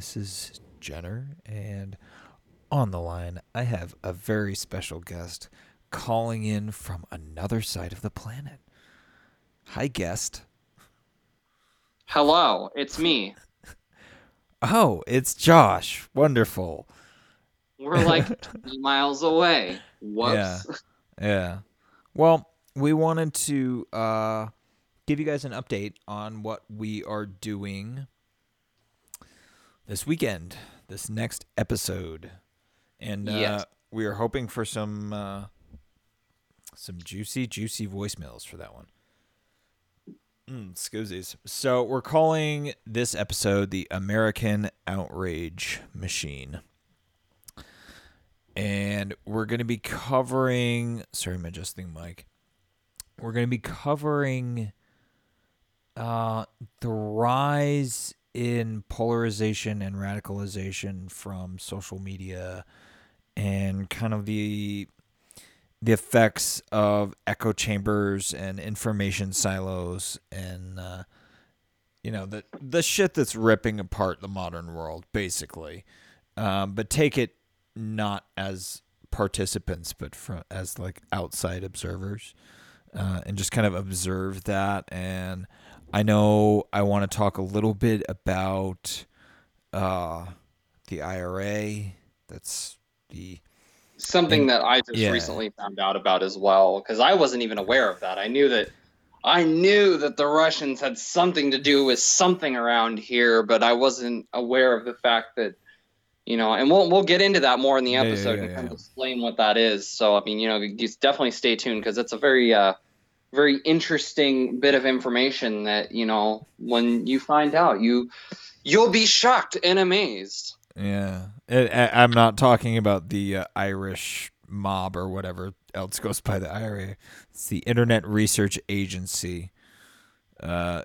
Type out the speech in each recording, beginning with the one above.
This is Jenner, and on the line, I have a very special guest calling in from another side of the planet. Hi, guest. Hello, it's me. Oh, it's Josh. Wonderful. We're like 20 miles away. Whoops. Yeah. Yeah. Well, we wanted to uh, give you guys an update on what we are doing this weekend, this next episode, and uh, Yes. we are hoping for some uh, some juicy, juicy voicemails for that one. Mm, Scoozies. So we're calling this episode the American Outrage Machine. And we're going to be covering. Sorry, I'm adjusting mic. We're going to be covering uh, the rise in polarization and radicalization from social media and kind of the the effects of echo chambers and information silos and uh, you know the the shit that's ripping apart the modern world basically. Um, but take it not as participants but from as like outside observers uh, and just kind of observe that and i know i want to talk a little bit about uh, the ira that's the Something And- that I just yeah. recently found out about as well, because I wasn't even aware of that. I knew that I knew that the Russians had something to do with something around here, but I wasn't aware of the fact that you know, and we'll we'll get into that more in the Yeah, yeah, episode yeah, and kind of explain what that is. So I mean, you know, you definitely stay tuned because it's a very uh very interesting bit of information that, you know, when you find out, you you'll be shocked and amazed. Yeah, I, I- I'm not talking about the uh, Irish mob or whatever else goes by the IRA. It's the Internet Research Agency. Uh,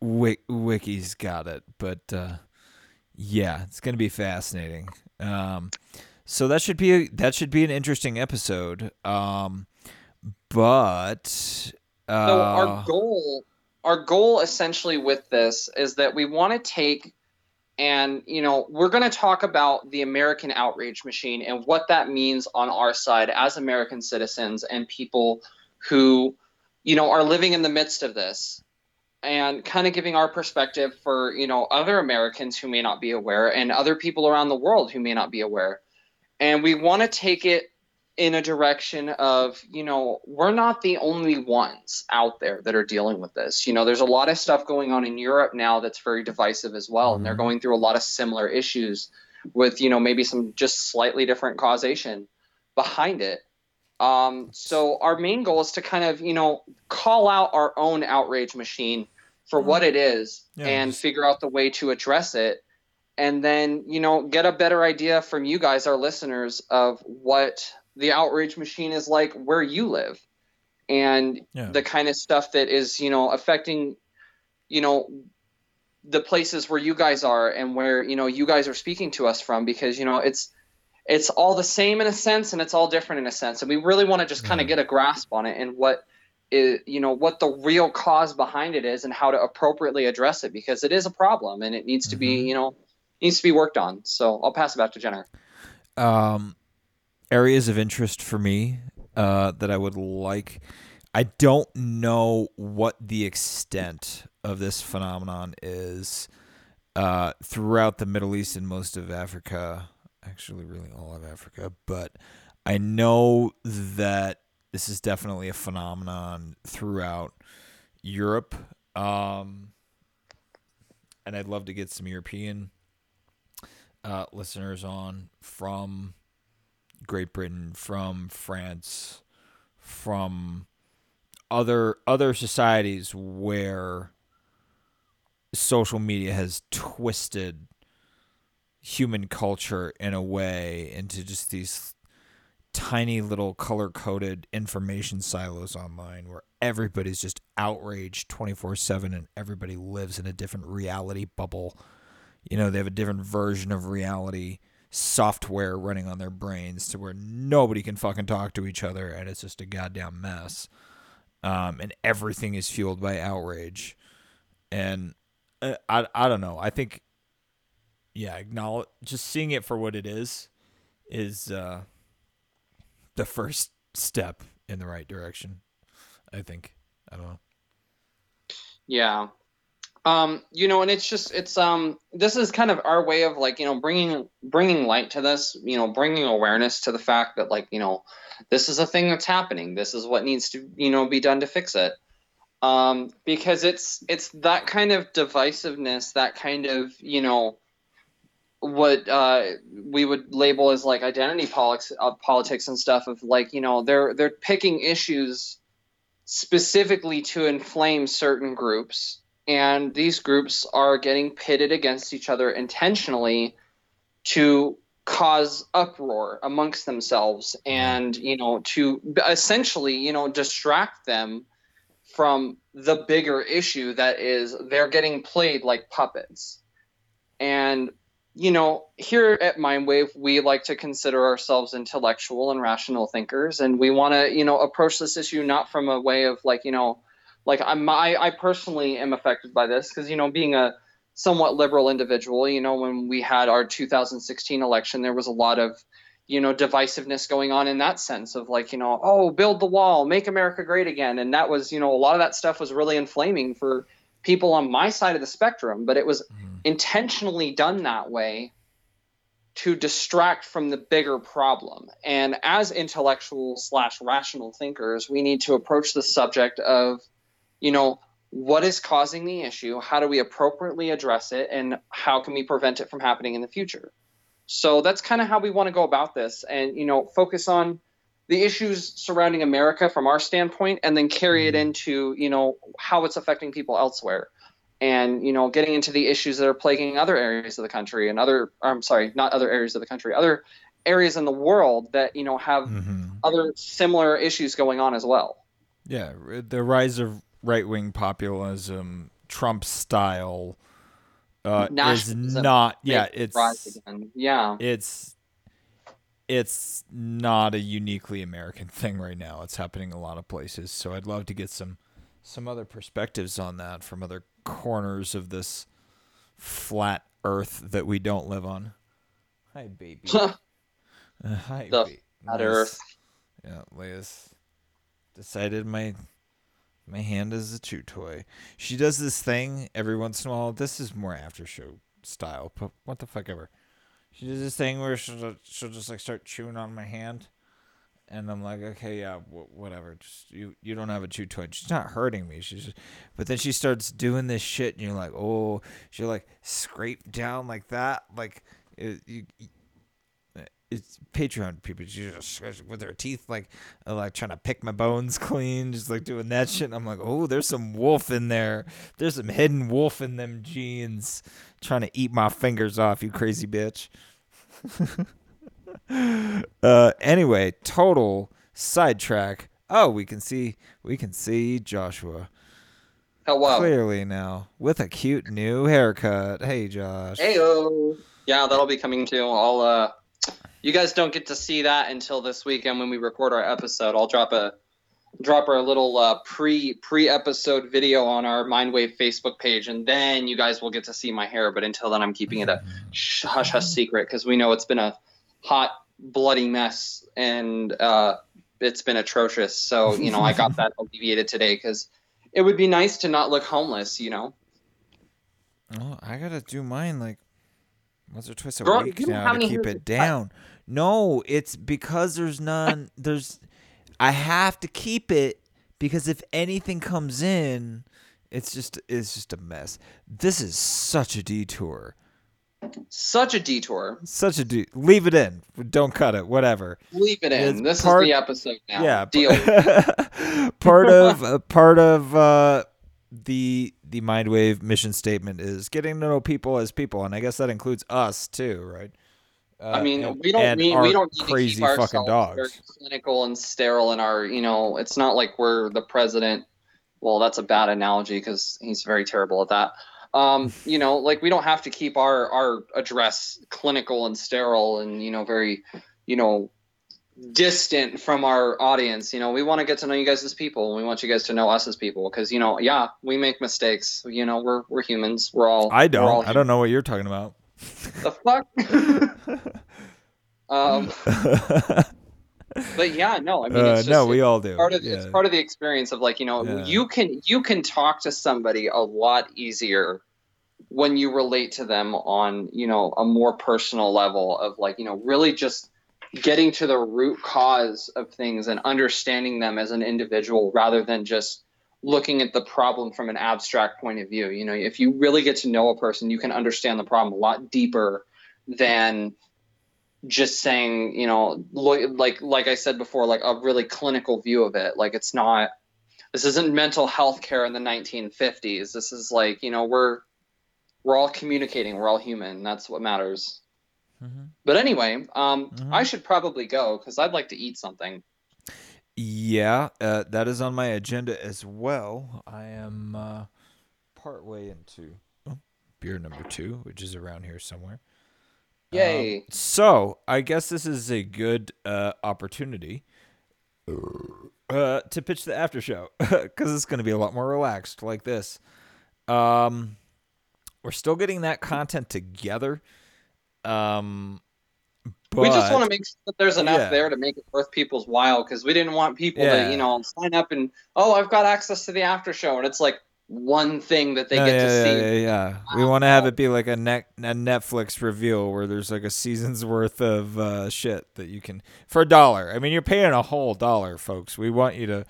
Wik- Wiki's got it, but uh, yeah, it's gonna be fascinating. Um, so that should be a, that should be an interesting episode. Um, but uh, So our goal, our goal essentially with this is that we want to take and you know we're going to talk about the American outrage machine and what that means on our side as American citizens and people who you know are living in the midst of this and kind of giving our perspective for you know other Americans who may not be aware and other people around the world who may not be aware. And we want to take it in a direction of you know we're not the only ones out there that are dealing with this. You know there's a lot of stuff going on in europe now that's very divisive as well and they're Mhm. going through a lot of similar issues with you know maybe some just slightly different causation behind it. Um, so our main goal is to kind of you know call out our own outrage machine for what it is Yeah, and just- figure out the way to address it. And then you know get a better idea from you guys our listeners of what the outrage machine is like where you live. And Yeah. the kind of stuff that is you know affecting you know the places where you guys are and where you know you guys are speaking to us from because you know it's it's all the same in a sense and it's all different in a sense. And we really want to just kind of get a grasp on it and what is you know what the real cause behind it is and how to appropriately address it because it is a problem and it needs to be Mhm. you know needs to be worked on. So i'll pass it back to jenner. Um, areas of interest for me uh, that I would like. I don't know what the extent of this phenomenon is uh, throughout the Middle East and most of Africa. Actually, really all of Africa, but I know that this is definitely a phenomenon throughout Europe. Um, and I'd love to get some European uh, listeners on from Great Britain, from France, from other other societies where social media has twisted human culture in a way into just these tiny little color coded information silos online where everybody's just outraged 24 7 and everybody lives in a different reality bubble. You know, they have a different version of reality software running on their brains to where nobody can fucking talk to each other and it's just a goddamn mess. Um, and everything is fueled by outrage. And uh, I I don't know. I think yeah, acknowledge just seeing it for what it is is uh the first step in the right direction. I think. I don't know. Yeah. Um, you know, and it's just it's um this is kind of our way of like, you know, bringing bringing light to this, you know, bringing awareness to the fact that like, you know, this is a thing that's happening. This is what needs to, you know, be done to fix it. Um, because it's it's that kind of divisiveness, that kind of, you know, what uh, we would label as like identity politics, uh, politics and stuff of like, you know, they're they're picking issues specifically to inflame certain groups and these groups are getting pitted against each other intentionally to cause uproar amongst themselves and mm-hmm. you know to essentially you know distract them from the bigger issue that is they're getting played like puppets. And you know here at mindwave we like to consider ourselves intellectual and rational thinkers. And we want to you know approach this issue not from a way of like you know like I'm, I, I personally am affected by this because you know being a somewhat liberal individual, you know when we had our 2016 election, there was a lot of you know divisiveness going on in that sense of like you know oh build the wall, make America great again, and that was you know a lot of that stuff was really inflaming for people on my side of the spectrum, but it was mm. intentionally done that way to distract from the bigger problem. And as intellectual slash rational thinkers, we need to approach the subject of you know, what is causing the issue? How do we appropriately address it? And how can we prevent it from happening in the future? So that's kind of how we want to go about this and, you know, focus on the issues surrounding America from our standpoint and then carry it mm-hmm. into, you know, how it's affecting people elsewhere and, you know, getting into the issues that are plaguing other areas of the country and other, I'm sorry, not other areas of the country, other areas in the world that, you know, have mm-hmm. other similar issues going on as well. Yeah. The rise of right wing populism, Trump style, uh, is not. Yeah, it's yeah. It's it's not a uniquely American thing right now. It's happening a lot of places. So I'd love to get some some other perspectives on that from other corners of this flat Earth that we don't live on. Hi, baby. uh, hi, the flat Earth. Yeah, Leia's decided my my hand is a chew toy. She does this thing every once in a while. This is more after show style, but what the fuck ever. She does this thing where she'll, she'll just like start chewing on my hand. And I'm like, okay, yeah, whatever. Just you, you don't have a chew toy. She's not hurting me. She's, just, but then she starts doing this shit, and you're like, oh, she like scrape down like that, like it, you, it's Patreon people just with their teeth like uh, like trying to pick my bones clean, just like doing that shit. And I'm like, oh, there's some wolf in there. There's some hidden wolf in them jeans, trying to eat my fingers off. You crazy bitch. uh, anyway, total sidetrack. Oh, we can see we can see Joshua. Oh wow! Clearly now with a cute new haircut. Hey, Josh. Heyo. Yeah, that'll be coming too. I'll uh you guys don't get to see that until this weekend when we record our episode. I'll drop a drop our little uh, pre pre episode video on our Mindwave Facebook page, and then you guys will get to see my hair. But until then, I'm keeping it a hush hush secret because we know it's been a hot bloody mess and uh, it's been atrocious. So you know, I got that alleviated today because it would be nice to not look homeless. You know. Oh, I gotta do mine like once or twice a Girl, week now to keep it down. No, it's because there's none. There's, I have to keep it because if anything comes in, it's just it's just a mess. This is such a detour. Such a detour. Such a de- leave it in. Don't cut it. Whatever. Leave it in. It's this part, is the episode now. Yeah. Deal. part of part of uh, the the Mindwave mission statement is getting to know people as people, and I guess that includes us too, right? Uh, I mean, and, we don't need we don't need crazy to keep fucking dogs. clinical and sterile in our, you know, it's not like we're the president. Well, that's a bad analogy because he's very terrible at that. Um, you know, like we don't have to keep our our address clinical and sterile and you know very, you know, distant from our audience. You know, we want to get to know you guys as people, and we want you guys to know us as people. Because you know, yeah, we make mistakes. You know, we're we're humans. We're all. I we're all don't. I don't know what you're talking about. The fuck. um, but yeah, no, I mean, Uh, it's just, no, we all do. part of yeah. it's part of the experience of like you know Yeah. you can you can talk to somebody a lot easier when you relate to them on you know a more personal level of like you know really just getting to the root cause of things and understanding them as an individual rather than just looking at the problem from an abstract point of view. You know if you really get to know a person you can understand the problem a lot deeper than just saying you know like like i said before like a really clinical view of it. Like it's not this isn't mental health care in the 1950s this is like you know we're we're all communicating we're all human. That's what matters Mhm. but anyway um Mhm. i should probably go because i'd like to eat something Yeah, uh, that is on my agenda as well. I am uh, partway into oh, beer number two, which is around here somewhere. Um, Yay. so I guess this is a good uh, opportunity uh, to pitch the after show because it's going to be a lot more relaxed like this. Um, we're still getting that content together. Um, but we just want to make sure that there's enough Yeah. there to make it worth people's while because we didn't want people Yeah. to you know sign up and oh i've got access to the after show and it's like one thing that they No, get yeah, to see Yeah, yeah. We want to have it be like a, net, a Netflix reveal where there's like a season's worth of uh, shit that you can for a dollar. I mean, you're paying a whole dollar, folks. We want you to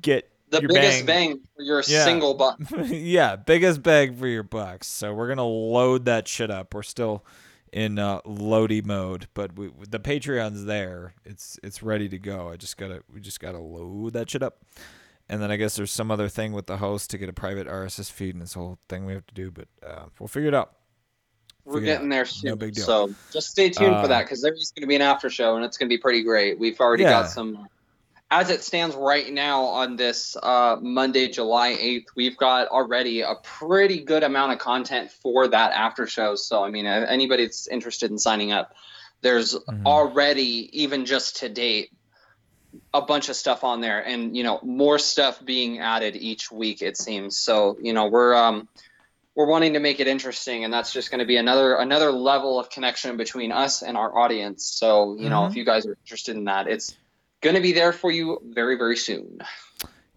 get the your biggest bang. bang, for your Yeah. single buck yeah, biggest bang for your bucks. So we're gonna load that shit up. We're still in uh, loady mode, but we, the Patreon's there. It's it's ready to go. I just gotta we just gotta load that shit up, and then I guess there's some other thing with the host to get a private RSS feed and this whole thing we have to do. But uh, we'll figure it out. we're Figure getting there soon No big deal. so just stay tuned Uh, for that because there is going to be an after show and it's going to be pretty great we've already Yeah. got some as it stands right now on this uh, monday july 8th we've got already a pretty good amount of content for that after show so i mean if anybody that's interested in signing up there's Mhm. already even just to date a bunch of stuff on there and you know more stuff being added each week it seems so you know we're um we're wanting to make it interesting and that's just going to be another another level of connection between us and our audience so you know Mhm. if you guys are interested in that it's going to be there for you very very soon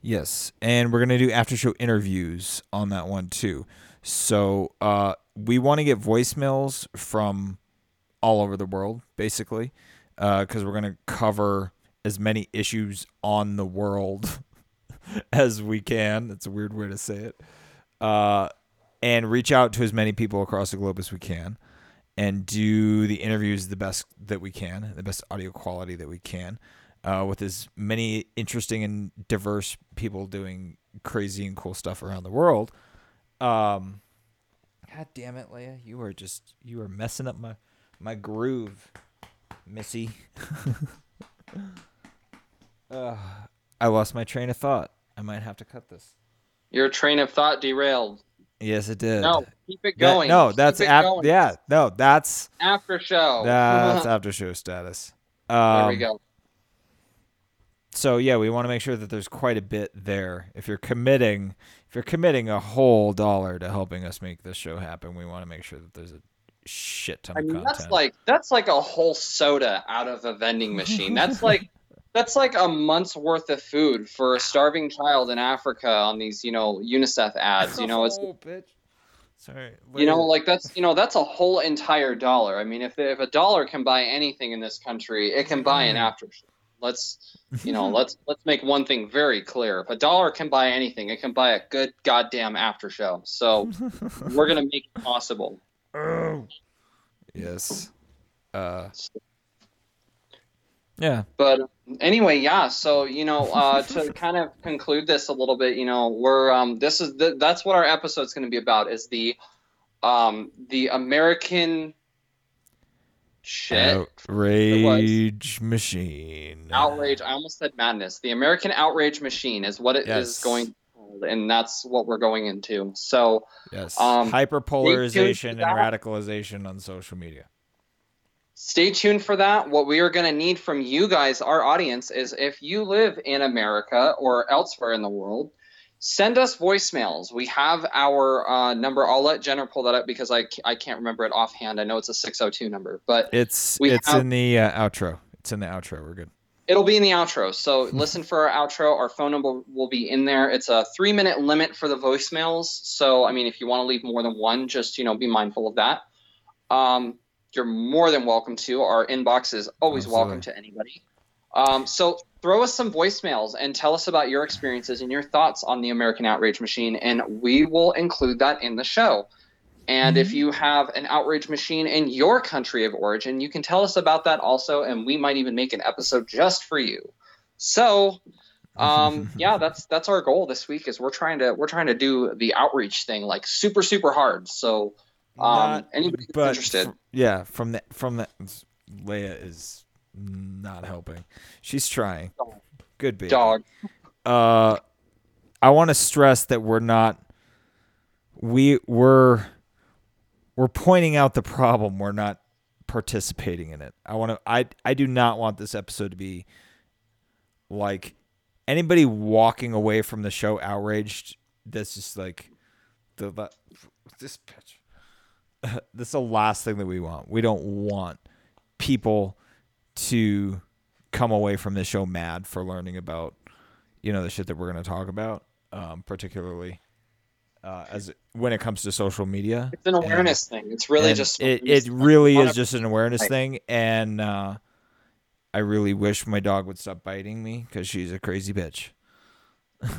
Yes, and we're gonna do after show interviews on that one too. So uh, we want to get voicemails from all over the world, basically, Uh, because we're gonna cover as many issues on the world as we can. That's a weird way to say it. Uh, and reach out to as many people across the globe as we can, and do the interviews the best that we can, the best audio quality that we can uh, with as many interesting and diverse people doing crazy and cool stuff around the world. Um, God damn it, Leia, you are just you are messing up my my groove, Missy. uh, I lost my train of thought. I might have to cut this. your train of thought derailed Yes, it did. no keep it That- going no, that's ap- going. yeah, no, that's after show that's after show status. there Um, we go so yeah, we want to make sure that there's quite a bit there. If you're committing, if you're committing a whole dollar to helping us make this show happen, we want to make sure that there's a shit ton I of mean, that's like that's like a whole soda out of a vending machine. That's like that's like a month's worth of food for a starving child in Africa on these, you know, UNICEF ads. You know, it's oh, bitch. Sorry. you know, like that's you know that's a whole entire dollar. I mean, if if a dollar can buy anything in this country, it can buy an Mm. After. Let's you know let's let's make one thing very clear. If a dollar can buy anything, it can buy a good goddamn after show. So we're gonna make it possible. Oh. Yes. Uh. Yeah. but anyway yeah so you know uh, to kind of conclude this a little bit you know we're um, this is the, that's what our episode's going to be about is the um, the american shit Outrage machine. outrage i almost said madness the american outrage machine is what it is Yes. going and that's what we're going into so Yes. Um, Hyperpolarization and radicalization on social media. stay tuned for that. What we are going to need from you guys, our audience, is if you live in America or elsewhere in the world, send us voicemails. We have our uh, number. I'll let Jenner pull that up because I, I can't remember it offhand. I know it's a 602 number, but It's it's have- in the uh, outro. It's in the outro. We're good. it'll be in the outro. So listen for our outro. Our phone number will be in there. It's a three minute limit for the voicemails. So, I mean, if you want to leave more than one, just, you know, be mindful of that. Um, you're more than welcome to. Our inbox is always welcome to anybody. Um, so throw us some voicemails and tell us about your experiences and your thoughts on the American Outrage Machine, and we will include that in the show. And if you have an outrage machine in your country of origin, you can tell us about that also, and we might even make an episode just for you. So, um, yeah, that's that's our goal this week. Is we're trying to we're trying to do the outreach thing like super super hard. So, um, Not- anybody interested, fr- yeah, from the from the Leia is not helping. She's trying. Good baby. dog. Uh, I want to stress that we're not. We we're we're pointing out the problem. We're not participating in it. I want to. I I do not want this episode to be like anybody walking away from the show outraged. That's just like the, this pitch. That's the last thing that we want. We don't want people to come away from this show mad for learning about you know the shit that we're going to talk about um, particularly uh, as when it comes to social media It's an awareness thing. It's really just it, it really is just an awareness Right. thing and uh, i really wish my dog would stop biting me because she's a crazy bitch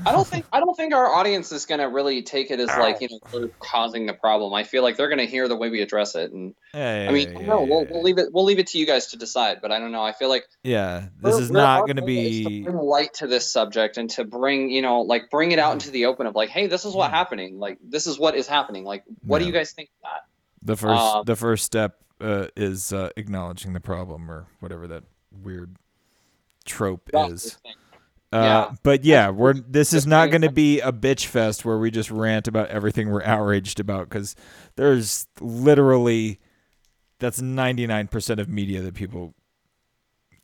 I don't think I don't think our audience is gonna really take it as like you know we're causing the problem. I feel like they're gonna hear the way we address it, and yeah, I mean, yeah, I know, yeah, we'll, yeah. we'll leave it we'll leave it to you guys to decide. But I don't know. I feel like Yeah, this is not going to be bring light to this subject and to bring you know like bring it out into the open of like, hey, this is what's happening. Like this is what is happening. Like what do you guys think of that? the first um, the first step uh, is uh, acknowledging the problem or whatever that weird trope is. Uh, Yeah. But yeah, we're this is not going to be a bitch fest where we just rant about everything we're outraged about because there's literally that's 99% of media that people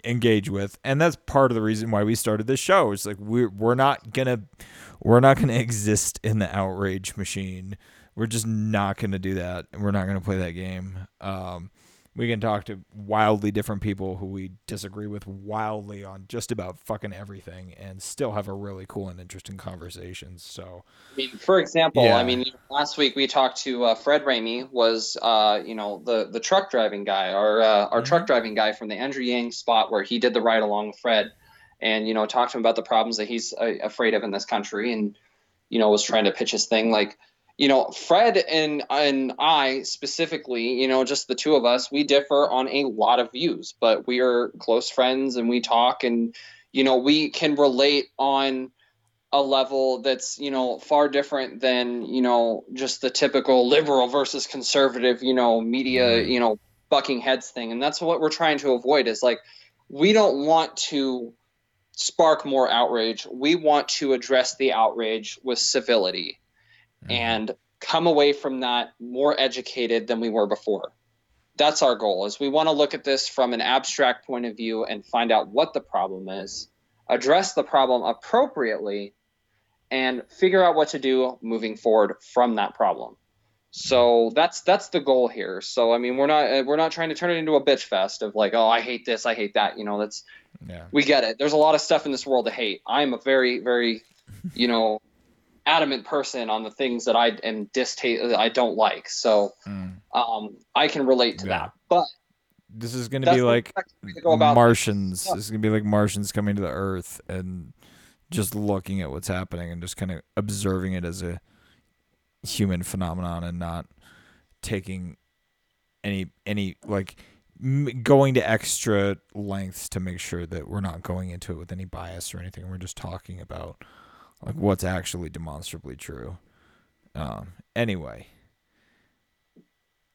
engage with and that's part of the reason why we started this show. It's like we're, we're not gonna we're not gonna exist in the outrage machine. We're just not gonna do that. We're not gonna play that game. Um, we can talk to wildly different people who we disagree with wildly on just about fucking everything and still have a really cool and interesting conversations. So, I mean, for example, Yeah. I mean, last week we talked to uh, Fred Ramey, was uh, you know the the truck driving guy, our uh, our Mhm. truck driving guy from the Andrew Yang spot where he did the ride along with Fred, and you know talked to him about the problems that he's uh, afraid of in this country, and you know was trying to pitch his thing like. You know, Fred and and I specifically, you know, just the two of us, we differ on a lot of views, but we are close friends and we talk and you know, we can relate on a level that's you know far different than you know just the typical liberal versus conservative you know media you know bucking heads thing. And that's what we're trying to avoid is like we don't want to spark more outrage. We want to address the outrage with civility Mm-hmm. and come away from that more educated than we were before. That's our goal is we want to look at this from an abstract point of view and find out what the problem is address the problem appropriately and figure out what to do moving forward from that problem. So that's that's the goal here. So i mean we're not we're not trying to turn it into a bitch fest of like oh i hate this i hate that you know that's yeah. we get it. There's a lot of stuff in this world to hate. I'm a very very you know adamant person on the things that i am distaste i don't like so Mm. um i can relate to Yeah. that but This is going to be like to go Martians. This is going to be like Martians coming to the Earth and just looking at what's happening and just kind of observing it as a human phenomenon and not taking any any like m- going to extra lengths to make sure that we're not going into it with any bias or anything. We're just talking about like what's actually demonstrably true. Um, anyway,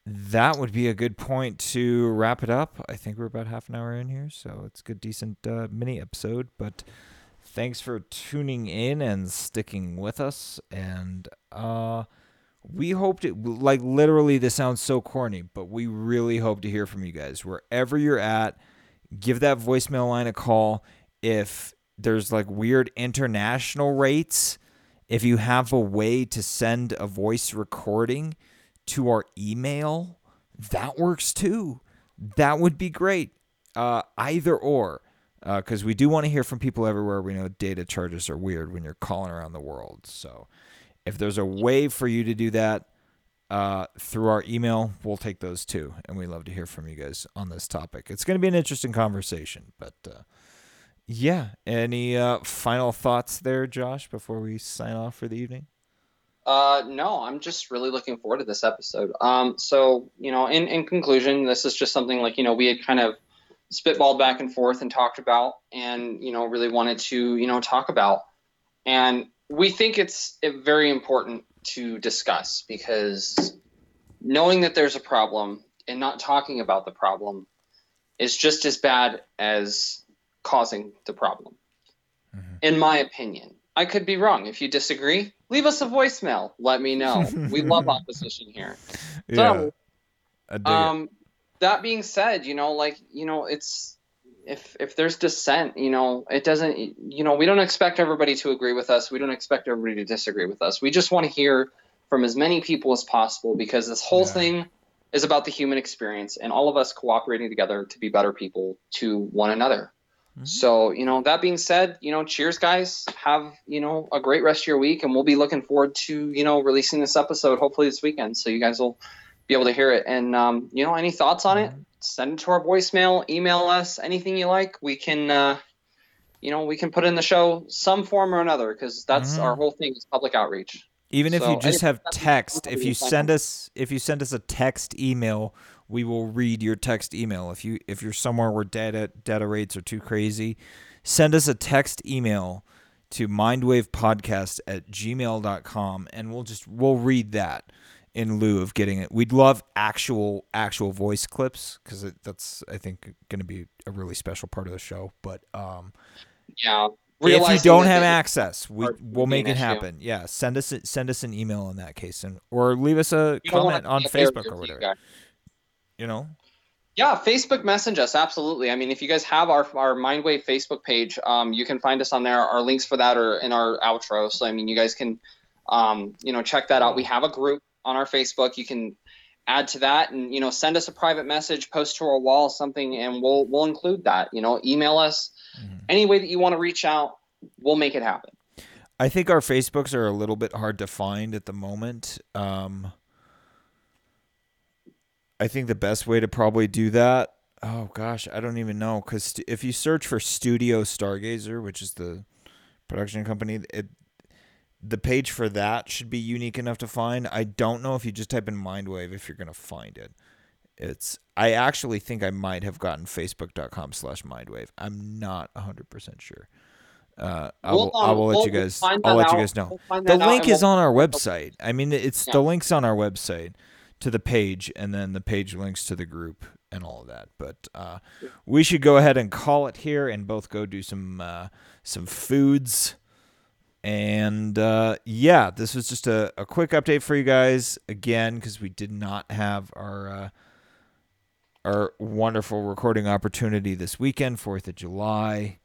that would be a good point to wrap it up. I think we're about half an hour in here, so it's a good, decent uh, mini episode. But thanks for tuning in and sticking with us. And uh, we hope to like literally this sounds so corny but we really hope to hear from you guys wherever you're at give that voicemail line a call if there's like weird international rates if you have a way to send a voice recording to our email that works too that would be great uh, either or because uh, we do want to hear from people everywhere we know data charges are weird when you're calling around the world so if there's a way for you to do that uh, through our email, we'll take those too. And we love to hear from you guys on this topic. It's going to be an interesting conversation. But uh, yeah, any uh, final thoughts there, Josh, before we sign off for the evening? Uh, no, I'm just really looking forward to this episode. Um, so, you know, in, in conclusion, this is just something like, you know, we had kind of spitballed back and forth and talked about and, you know, really wanted to, you know, talk about. And we think it's very important to discuss because knowing that there's a problem and not talking about the problem is just as bad as causing the problem, mm-hmm. in my opinion. I could be wrong. If you disagree, leave us a voicemail. Let me know. we love opposition here. So, yeah, um, that being said, you know, like, you know, it's if if there's dissent, you know, it doesn't you know, we don't expect everybody to agree with us. We don't expect everybody to disagree with us. We just want to hear from as many people as possible because this whole yeah. thing is about the human experience and all of us cooperating together to be better people to one another. Mm-hmm. So, you know, that being said, you know, cheers guys. Have, you know, a great rest of your week and we'll be looking forward to, you know, releasing this episode hopefully this weekend so you guys will be able to hear it. And um, you know, any thoughts on it? Mm-hmm send it to our voicemail, email us, anything you like. We can, uh, you know, we can put in the show some form or another because that's mm-hmm. our whole thing is public outreach. Even so, if you just have text, if you send us if you send us a text email, we will read your text email. If you if you're somewhere where data data rates are too crazy, send us a text email to mindwavepodcast at gmail.com and we'll just we'll read that in lieu of getting it. We'd love actual actual voice clips because that's I think going to be a really special part of the show. But um, yeah, if you don't have access, we we'll make it happen. Issue. Yeah, send us send us an email in that case, and or leave us a you comment on Facebook or whatever. You know. Yeah, Facebook message us absolutely. I mean, if you guys have our our Mindwave Facebook page, um, you can find us on there. Our links for that are in our outro. So I mean, you guys can, um, you know, check that out. We have a group on our Facebook. You can add to that and you know send us a private message, post to our wall something, and we'll we'll include that. You know, email us mm-hmm. any way that you want to reach out. We'll make it happen. I think our Facebooks are a little bit hard to find at the moment. Um, I think the best way to probably do that. Oh gosh, I don't even know because if you search for Studio Stargazer, which is the production company, it the page for that should be unique enough to find. I don't know if you just type in Mindwave if you're gonna find it. It's I actually think I might have gotten facebook.com slash mindwave. I'm not hundred percent sure. Uh, I will, um, I will let we'll, you guys. I'll let you guys know. the link is on our website. I mean, it's the links on our website to the page, and then the page links to the group and all of that. But uh, we should go ahead and call it here, and both go do some uh, some foods and uh, yeah, this was just a, a quick update for you guys again because we did not have our uh, our wonderful recording opportunity this weekend, Fourth of July.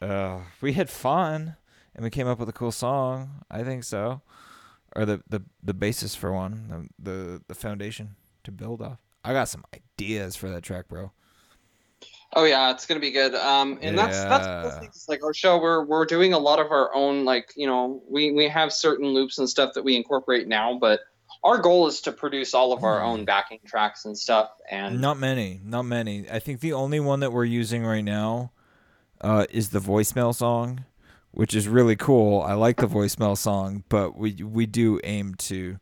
Uh, we had fun and we came up with a cool song. I think so, or the the the basis for one, the the, the foundation to build off. I got some ideas for that track, bro. Oh yeah, it's gonna be good. Um, and yeah. that's that's things, like our show. We're we're doing a lot of our own. Like you know, we we have certain loops and stuff that we incorporate now, but our goal is to produce all of our own hmm. backing tracks and stuff. And not many, not many. I think the only one that we're using right now uh, is the voicemail song, which is really cool. I like the voicemail song, but we we do aim to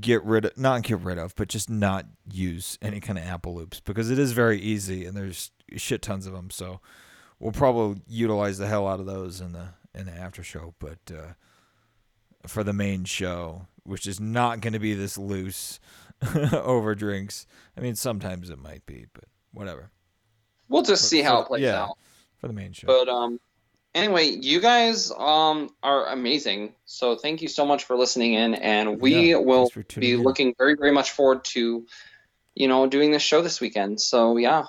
get rid of not get rid of but just not use any kind of apple loops because it is very easy and there's shit tons of them so we'll probably utilize the hell out of those in the in the after show. But uh, for the main show which is not going to be this loose over drinks i mean sometimes it might be but whatever. We'll just for, see how for, it plays yeah, out. for the main show. But um anyway, you guys um are amazing. So thank you so much for listening in, and we Yeah, will thanks for tuning be in. looking very very much forward to, you know, doing this show this weekend. So yeah,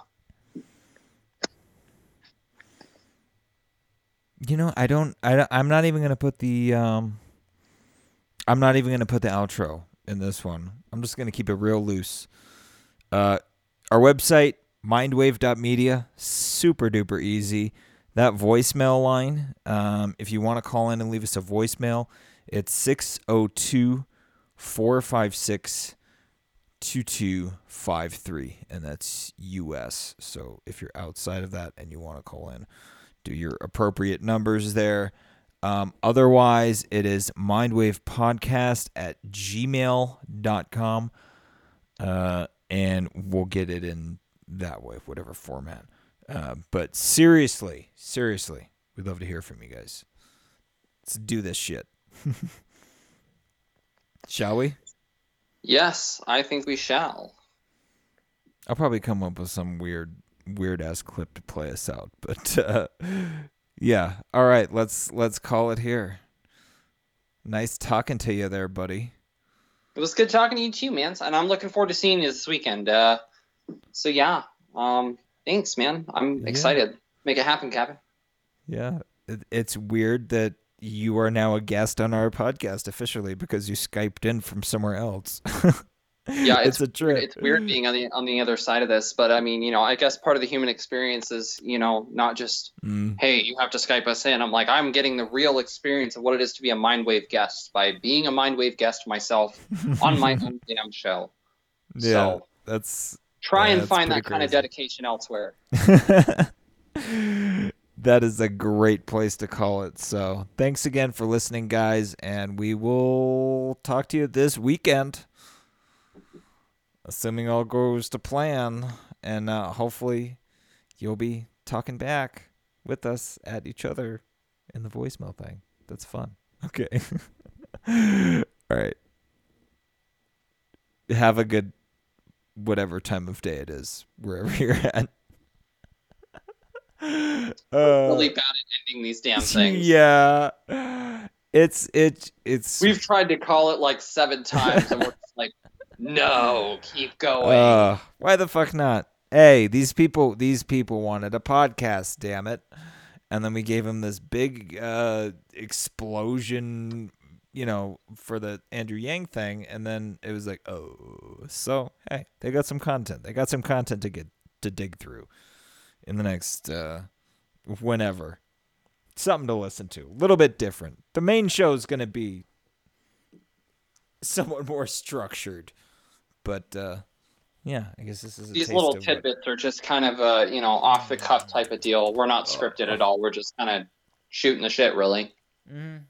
You know, I don't. I I'm not even gonna put the. Um, I'm not even gonna put the outro in this one. I'm just gonna keep it real loose. Uh, our website mindwave.media super duper easy. That voicemail line. Um, if you want to call in and leave us a voicemail, it's 602 456 2253 and that's US. So if you're outside of that and you want to call in, do your appropriate numbers there. Um, otherwise, it is mindwavepodcast at gmail.com. Uh, and we'll get it in that way, whatever format. Uh, but seriously, seriously, we'd love to hear from you guys. Let's do this shit. Shall we? yes, I think we shall. I'll probably come up with some weird weird ass clip to play us out. But uh, yeah. All right, let's let's call it here. Nice talking to you there, buddy. It was good talking to you too, man. And I'm looking forward to seeing you this weekend. Uh, so yeah, um, thanks, man. I'm Yeah. excited. Make it happen, Captain. Yeah. It's weird that you are now a guest on our podcast officially because you Skyped in from somewhere else. Yeah, it's, a trip. It's weird being on the on the other side of this, but I mean, you know, I guess part of the human experience is, you know, not just Mm, hey, you have to Skype us in. I'm like, I'm getting the real experience of what it is to be a Mindwave guest by being a Mindwave guest myself on my own damn show. yeah, So that's try Yeah, and find that kind of dedication elsewhere. that is a great place to call it. So, thanks again for listening, guys, and we will talk to you this weekend, assuming all goes to plan, and uh, hopefully you'll be talking back with us at each other in the voicemail thing. That's fun. Okay. all right. Have a good whatever time of day it is, wherever you're at. Uh, really bad at ending these damn things. Yeah. It's it's it's We've tried to call it like seven times, and we're just like, no, keep going. uh why the fuck not? Hey, these people these people wanted a podcast, damn it. And then we gave them this big uh explosion, you know, for the Andrew Yang thing and then it was like, "Oh, so hey, they got some content. They got some content to get to dig through in the next uh whenever. Something to listen to. A little bit different. The main show is going to be somewhat more structured. But uh yeah, I guess this is a These little of what- tidbits are just kind of a you know off the cuff type of deal. We're not Oh, scripted at all. We're just kind of shooting the shit, really. Mm.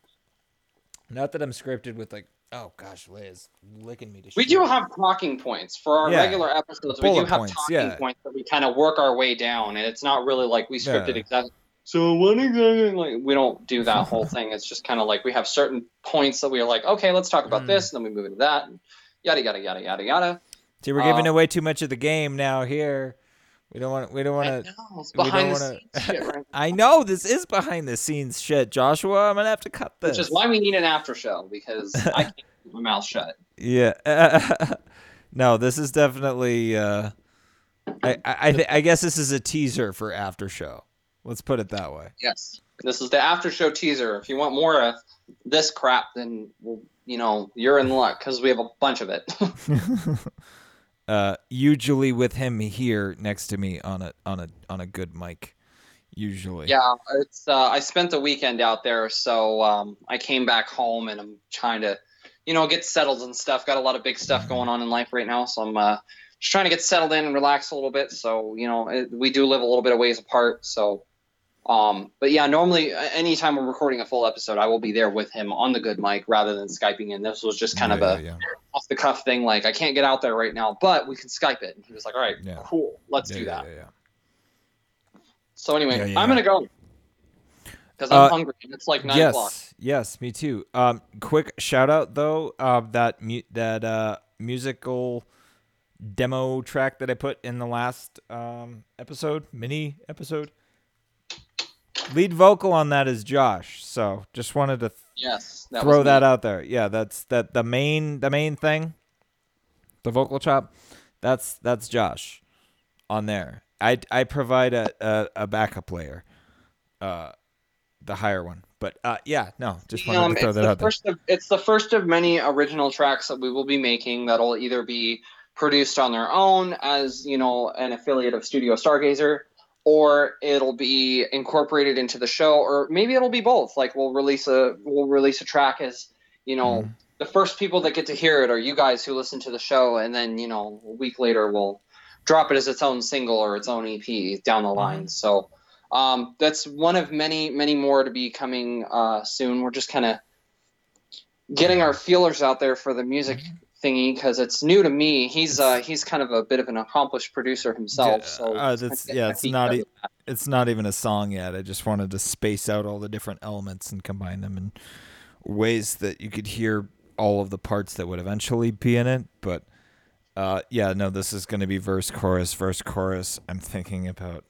Not that I'm scripted with like, oh gosh, Liz licking me to shit. We do have talking points for our Yeah. regular episodes. We do have points, talking yeah. points that we kind of work our way down, and it's not really like we scripted Yeah. exactly. So what exactly? Like we don't do that whole thing. It's just kind of like we have certain points that we are like, okay, let's talk about Mm. this, and then we move into that, and yada yada yada yada yada. See, we're giving uh, away too much of the game now here. We don't want. We don't want I to. know, we don't behind the wanna- scenes shit, right? I know this is behind the scenes shit, Joshua. I'm gonna have to cut this. Which is why we need an after show because I can't keep my mouth shut. Yeah. no, this is definitely. Uh, I I I, th- I guess this is a teaser for after show. Let's put it that way. Yes. This is the after show teaser. If you want more of this crap, then well, you know you're in luck because we have a bunch of it. Uh, usually with him here next to me on a on a on a good mic. Usually. yeah, it's. Uh, I spent the weekend out there, so um, I came back home and I'm trying to, you know, get settled and stuff. Got a lot of big stuff going on in life right now, so I'm uh, just trying to get settled in and relax a little bit. So you know, it, we do live a little bit of ways apart, so. Um, but yeah, normally anytime we're recording a full episode, I will be there with him on the good mic rather than skyping in. This was just kind of a yeah, off the cuff thing. Like I can't get out there right now, but we can Skype it. And he was like, "All right, Yeah. cool, let's yeah, do that." yeah, yeah. So anyway, Yeah, yeah, I'm gonna go because I'm Uh, hungry. and It's like nine yes, o'clock. yes, me too. Um, quick shout out though, uh, that mu- that uh musical demo track that I put in the last um episode, mini episode. Lead vocal on that is Josh. So just wanted to th- Yes, that throw that out there. Yeah, that's that the main the main thing. The vocal chop, that's that's Josh on there. I I provide a a, a backup layer, uh, the higher one. But uh, yeah, no, just wanted Um, to throw that the out there. of it's the first of many original tracks that we will be making that'll either be produced on their own as you know an affiliate of Studio Stargazer, or it'll be incorporated into the show, or maybe it'll be both. Like we'll release a we'll release a track as you know Mhm. the first people that get to hear it are you guys who listen to the show, and then you know a week later we'll drop it as its own single or its own EP down the line. So. Um, that's one of many, many more to be coming uh, soon. We're just kind of getting our feelers out there for the music thingy because it's new to me. He's uh, he's kind of a bit of an accomplished producer himself. Yeah, So uh, that's- yeah, it's not e- it's not even a song yet. I just wanted to space out all the different elements and combine them in ways that you could hear all of the parts that would eventually be in it. But uh, yeah, no, this is going to be verse chorus verse chorus. I'm thinking about.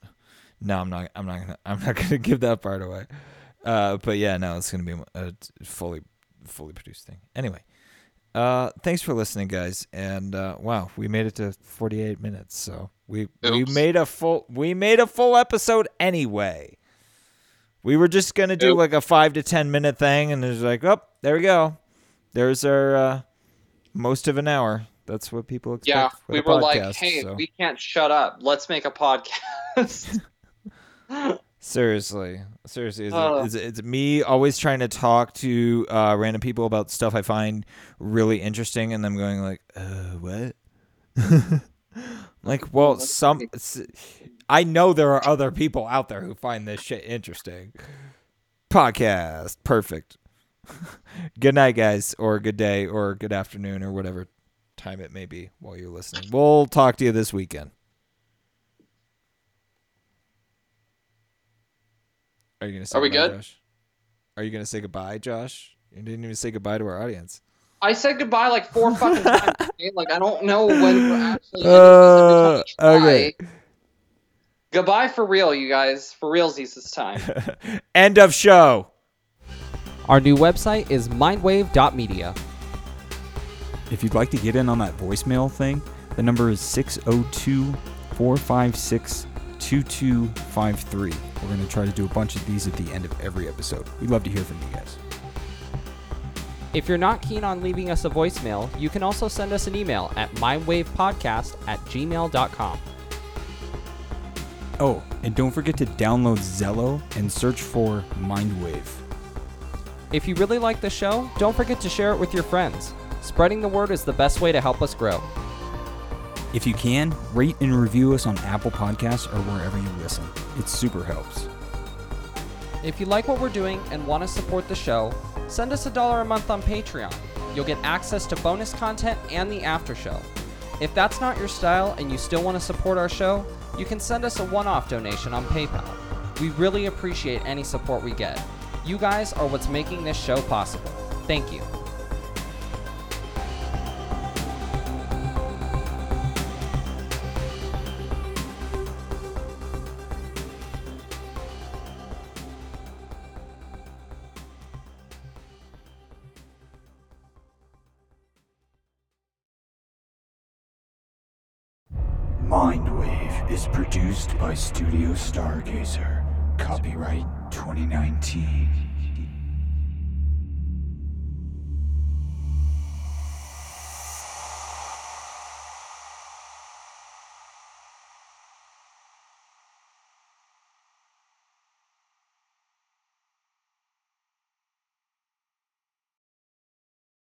No, I'm not. I'm not gonna. I'm not gonna give that part away. Uh, but yeah, no, it's gonna be a fully fully produced thing. Anyway. Uh, thanks for listening, guys. And uh, wow, we made it to 48 minutes. So we we made a full we made a full episode anyway. We were just gonna do Oop. like a five to ten minute thing, and it's like, oh, there we go. There's our uh, most of an hour. That's what people expect. Yeah, we were like, hey, so. we can't shut up. Let's make a podcast. Seriously, seriously, is, Uh. it, is it, it's me always trying to talk to uh, random people about stuff I find really interesting, and them going like, uh, "What?" like, well, some I know there are other people out there who find this shit interesting. Podcast, perfect. good night, guys, or good day, or good afternoon, or whatever time it may be while you're listening. We'll talk to you this weekend. Are you gonna say Are we good? Josh? Are you gonna say goodbye, Josh? You didn't even say goodbye to our audience. I said goodbye like four fucking times. Like I don't know when we're actually. Uh, ending this every time we okay. Goodbye for real, you guys. For realsies this time. End of show. Our new website is mindwave.media. If you'd like to get in on that voicemail thing, the number is 602 456 2253. We're going to try to do a bunch of these at the end of every episode. We'd love to hear from you guys. If you're not keen on leaving us a voicemail, you can also send us an email at mindwavepodcast at gmail.com. Oh, and don't forget to download Zello and search for Mindwave. If you really like the show, don't forget to share it with your friends. Spreading the word is the best way to help us grow. If you can, rate and review us on Apple Podcasts or wherever you listen. It super helps. If you like what we're doing and want to support the show, send us a dollar a month on Patreon. You'll get access to bonus content and the after show. If that's not your style and you still want to support our show, you can send us a one off donation on PayPal. We really appreciate any support we get. You guys are what's making this show possible. Thank you. Studio Stargazer. Copyright 2019.